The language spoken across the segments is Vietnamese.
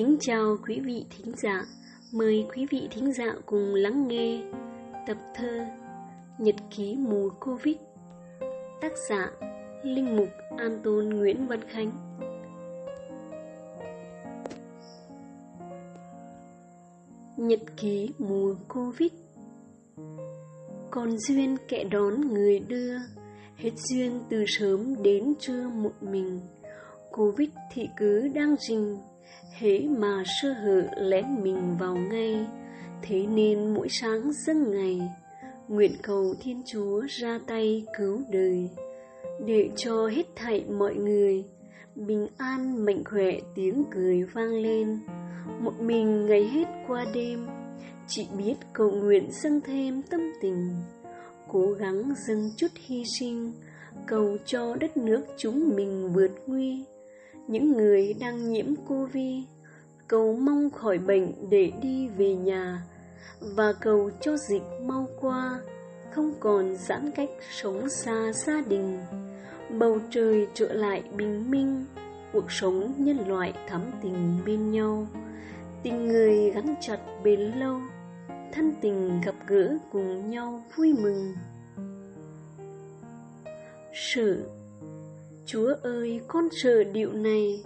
Kính chào quý vị thính giả, mời quý vị thính giả cùng lắng nghe tập thơ Nhật ký mùa Covid Tác giả Linh Mục An Tôn Nguyễn Văn Khánh. Nhật ký mùa Covid. Còn duyên kẻ đón người đưa Hết duyên từ sớm đến trưa một mình. Covid thì cứ đang rình Hễ mà sơ hở lén mình vào ngay, Thế nên mỗi sáng dâng ngày, Nguyện cầu Thiên Chúa ra tay cứu đời, Để cho hết thảy mọi người Bình an mạnh khỏe tiếng cười vang lên. Một mình ngày hết qua đêm, Chỉ biết cầu nguyện dâng thêm tâm tình, Cố gắng dâng chút hy sinh, Cầu cho đất nước chúng mình vượt nguy những người đang nhiễm Covid, cầu mong khỏi bệnh để đi về nhà và cầu cho dịch mau qua, không còn giãn cách sống xa gia đình, bầu trời trở lại bình minh, cuộc sống nhân loại thắm tình bên nhau, tình người gắn chặt bền lâu, thân tình gặp gỡ cùng nhau vui mừng. Sự Chúa ơi, con sợ điệu này,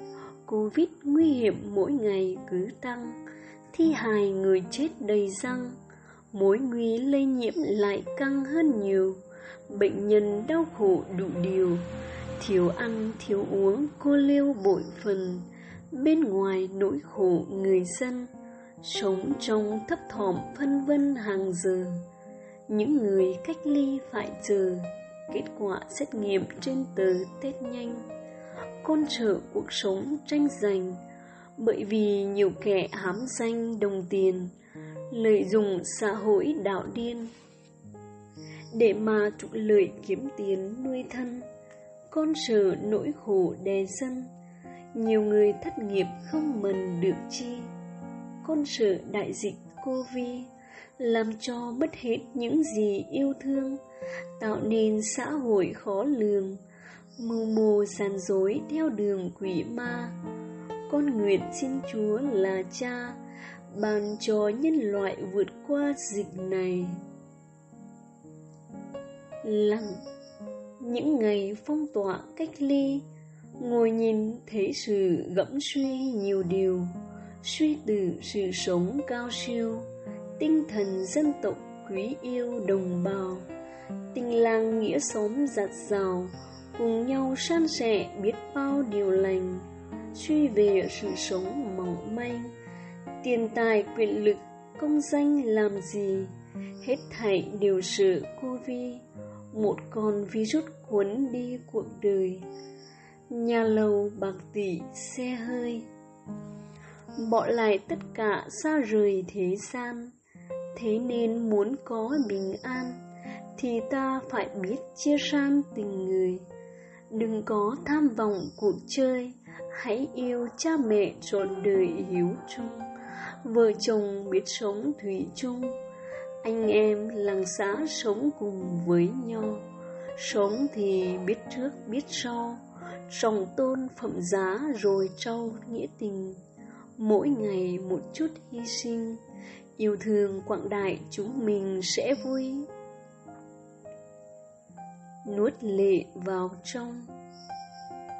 Covid nguy hiểm mỗi ngày cứ tăng, thi hài người chết đầy răng, mối nguy lây nhiễm lại căng hơn nhiều, bệnh nhân đau khổ đủ điều, thiếu ăn, thiếu uống, cô liêu bội phần, bên ngoài nỗi khổ người dân, sống trong thấp thỏm phân vân hàng giờ, những người cách ly phải chờ kết quả xét nghiệm trên tờ test nhanh. Con trở cuộc sống tranh giành, bởi vì nhiều kẻ hám danh đồng tiền, lợi dụng xã hội đạo điên. Để mà trục lợi kiếm tiền nuôi thân, con sợ nỗi khổ đè dân, nhiều người thất nghiệp không mần được chi. Con sợ đại dịch Covid làm cho mất hết những gì yêu thương, tạo nên xã hội khó lường, mưu mô gian dối theo đường quỷ ma. Con nguyện xin Chúa là cha, ban cho nhân loại vượt qua dịch này. Lặng, những ngày phong tỏa cách ly, ngồi nhìn thấy sự gẫm suy nhiều điều, suy từ sự sống cao siêu, tinh thần dân tộc quý yêu đồng bào. Tình làng nghĩa xóm giặt rào, cùng nhau san sẻ biết bao điều lành, suy về sự sống mỏng manh. Tiền tài quyền lực, công danh làm gì? Hết thảy đều sự cô vi, một con virus cuốn đi cuộc đời. Nhà lầu bạc tỷ, xe hơi. Bỏ lại tất cả xa rời thế gian thế nên muốn có bình an, thì ta phải biết chia san tình người. Đừng có tham vọng cuộc chơi, hãy yêu cha mẹ trọn đời hiếu chung. Vợ chồng biết sống thủy chung, anh em làng xã sống cùng với nhau. Sống thì biết trước, biết sau, trồng tôn phẩm giá rồi trau nghĩa tình. Mỗi ngày một chút hy sinh yêu thương quảng đại chúng mình sẽ vui. Nuốt lệ vào trong.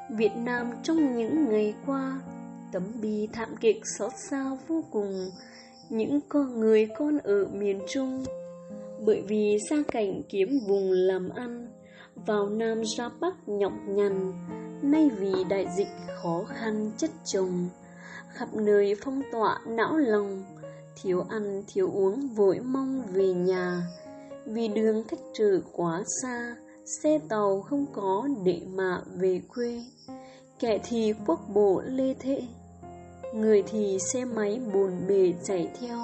Việt Nam trong những ngày qua, Tấm bi thảm kịch xót xa vô cùng. Những con người con ở miền Trung, Bởi vì xa cảnh kiếm vùng làm ăn, Vào Nam ra Bắc nhọc nhằn, Nay vì đại dịch khó khăn chất chồng, Khắp nơi phong tỏa não lòng Thiếu ăn, thiếu uống, vội mong về nhà. Vì đường cách trở quá xa, xe tàu không có để mà về quê. Kẻ thì quốc bộ lê thệ người thì xe máy bồn bề chạy theo.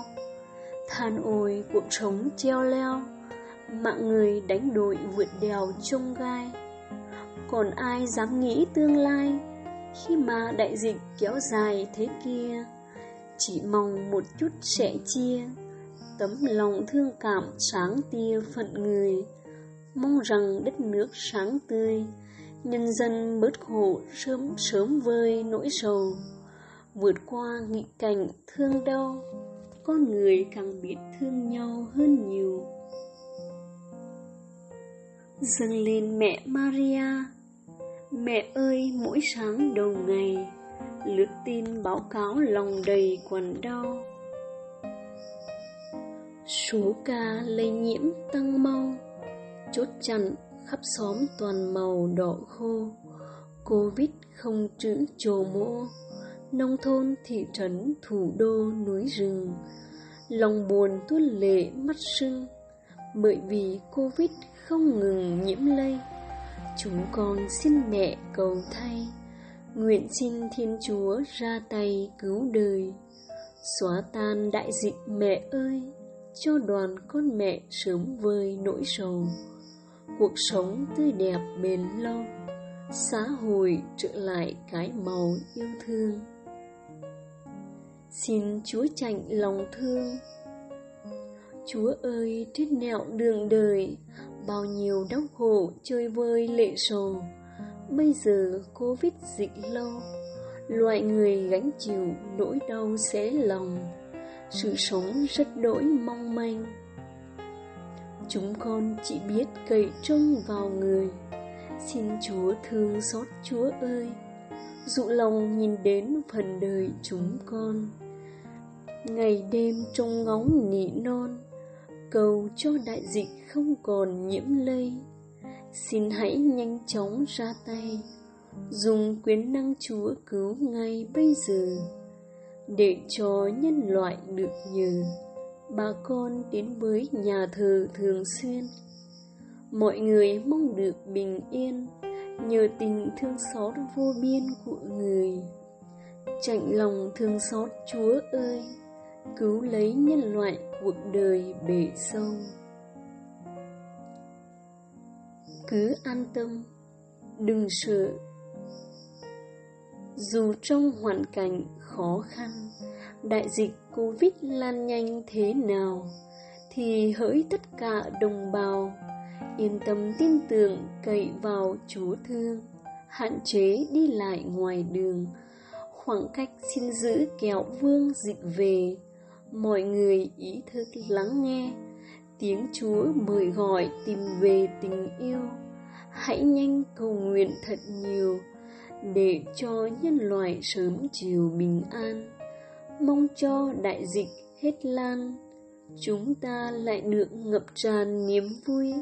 Than ôi, cuộc sống treo leo, mạng người đánh đội vượt đèo trông gai. Còn ai dám nghĩ tương lai khi mà đại dịch kéo dài thế kia? Chỉ mong một chút sẻ chia. Tấm lòng thương cảm sáng tia phận người mong rằng đất nước sáng tươi, nhân dân bớt khổ sớm sớm vơi nỗi sầu. Vượt qua nghịch cảnh thương đau Con người càng biết thương nhau hơn nhiều. Dâng lên mẹ Maria Mẹ ơi mỗi sáng đầu ngày. Lướt tin báo cáo lòng đầy quằn đau. Số ca lây nhiễm tăng mau, Chốt chặn khắp xóm toàn màu đỏ khô. Covid không chữ trồ mỗ Nông thôn, thị trấn, thủ đô, núi rừng. Lòng buồn tuôn lệ mắt sưng, Bởi vì Covid không ngừng nhiễm lây. Chúng con xin mẹ cầu thay. Nguyện xin Thiên Chúa ra tay cứu đời. Xóa tan đại dịch mẹ ơi, Cho đoàn con mẹ sớm vơi nỗi sầu. Cuộc sống tươi đẹp bền lâu Xã hội trở lại cái màu yêu thương. Xin Chúa chạnh lòng thương. Chúa ơi trên nẻo đường đời, Bao nhiêu đau khổ chơi vơi lệ sầu. Bây giờ Covid dịch lâu Loại người gánh chịu nỗi đau xé lòng. Sự sống rất đỗi mong manh. Chúng con chỉ biết cậy trông vào người. Xin Chúa thương xót Chúa ơi. Dụ lòng nhìn đến phần đời chúng con. Ngày đêm trong ngóng nỉ non, Cầu cho đại dịch không còn nhiễm lây. Xin hãy nhanh chóng ra tay. Dùng quyền năng Chúa cứu ngay bây giờ, Để cho nhân loại được nhờ. Bà con đến với nhà thờ thường xuyên. Mọi người mong được bình yên Nhờ tình thương xót vô biên của người. Chạnh lòng thương xót Chúa ơi, Cứu lấy nhân loại cuộc đời bể sông. Cứ an tâm. Đừng sợ. Dù trong hoàn cảnh khó khăn, đại dịch covid lan nhanh thế nào, thì hỡi tất cả đồng bào, yên tâm tin tưởng cậy vào chúa thương hạn chế đi lại ngoài đường. Khoảng cách xin giữ kẹo vương dịch về, mọi người ý thức lắng nghe tiếng chúa mời gọi tìm về tình yêu. Hãy nhanh cầu nguyện thật nhiều để cho nhân loại sớm chiều bình an. Mong cho đại dịch hết lan, chúng ta lại được ngập tràn niềm vui.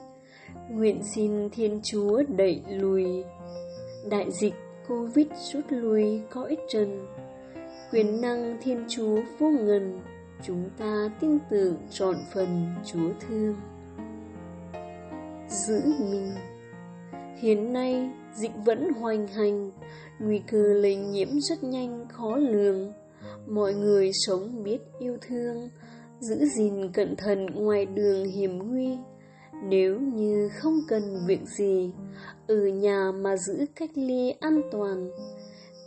Nguyện xin thiên chúa đẩy lùi. Đại dịch covid rút lui cõi trần. Quyền năng thiên chúa vô ngần chúng ta tin tưởng trọn phần chúa thương. Giữ mình. Hiện nay, dịch vẫn hoành hành, nguy cơ lây nhiễm rất nhanh khó lường. Mọi người sống biết yêu thương, giữ gìn cẩn thận ngoài đường hiểm nguy. Nếu như không cần việc gì, ở nhà mà giữ cách ly an toàn,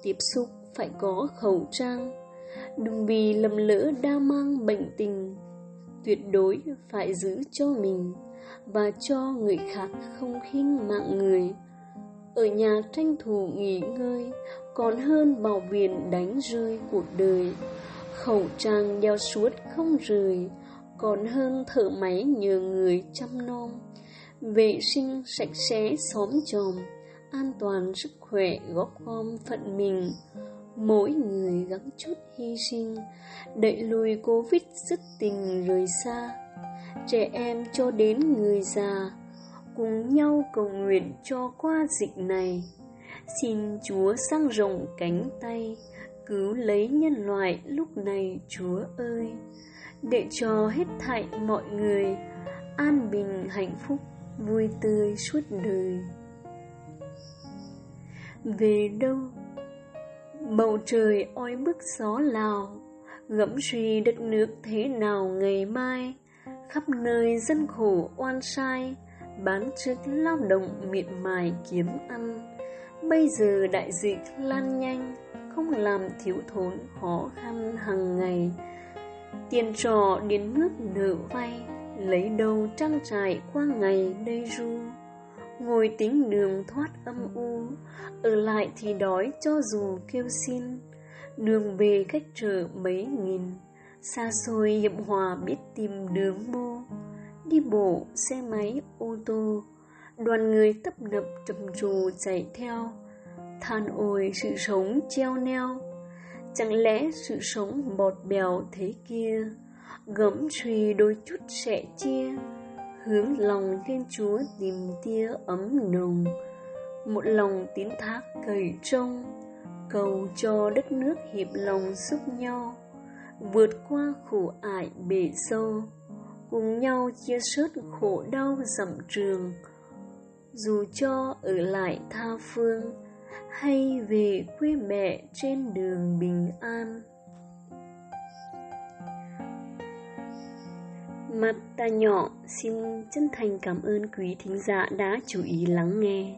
tiếp xúc phải có khẩu trang, đừng vì lầm lỡ đa mang bệnh tình, tuyệt đối phải giữ cho mình và cho người khác không khinh mạng người. Ở nhà tranh thủ nghỉ ngơi, còn hơn bảo viện đánh rơi cuộc đời. Khẩu trang đeo suốt không rời, còn hơn thở máy nhờ người chăm nom. Vệ sinh sạch sẽ xóm chòm, an toàn sức khỏe góp gom phận mình. Mỗi người gắng chút hy sinh, đẩy lùi Covid dứt tình rời xa trẻ em cho đến người già, cùng nhau cầu nguyện cho qua dịch này. Xin Chúa sang rộng cánh tay, cứu lấy nhân loại lúc này Chúa ơi, để cho hết thảy mọi người an bình hạnh phúc, vui tươi suốt đời. Về đâu? Bầu trời oi bức gió lào, gẫm suy đất nước thế nào ngày mai khắp nơi dân khổ oan sai, bán chức lao động miệt mài kiếm ăn. Bây giờ đại dịch lan nhanh, không làm thiếu thốn khó khăn hàng ngày. Tiền trò đến nước nợ vay, lấy đâu trang trải qua ngày đây ru. Ngồi tính đường thoát âm u, ở lại thì đói cho dù kêu xin. Đường về cách trở mấy nghìn Xa xôi hiểm hòa biết tìm đường mô. Đi bộ, xe máy, ô tô Đoàn người tấp nập trầm trồ chạy theo. Than ôi sự sống treo neo Chẳng lẽ sự sống bọt bèo thế kia? Gấm suy đôi chút sẽ chia Hướng lòng thiên Chúa tìm tia ấm nồng Một lòng tín thác cầy trông, Cầu cho đất nước hiệp lòng giúp nhau. Vượt qua khổ ải bể sâu, Cùng nhau chia sớt khổ đau dặm trường. Dù cho ở lại tha phương, Hay về quê mẹ trên đường bình an. Mặt ta nhỏ, xin chân thành cảm ơn quý thính giả đã chú ý lắng nghe.